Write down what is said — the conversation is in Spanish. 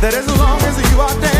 that as long as you are dancing.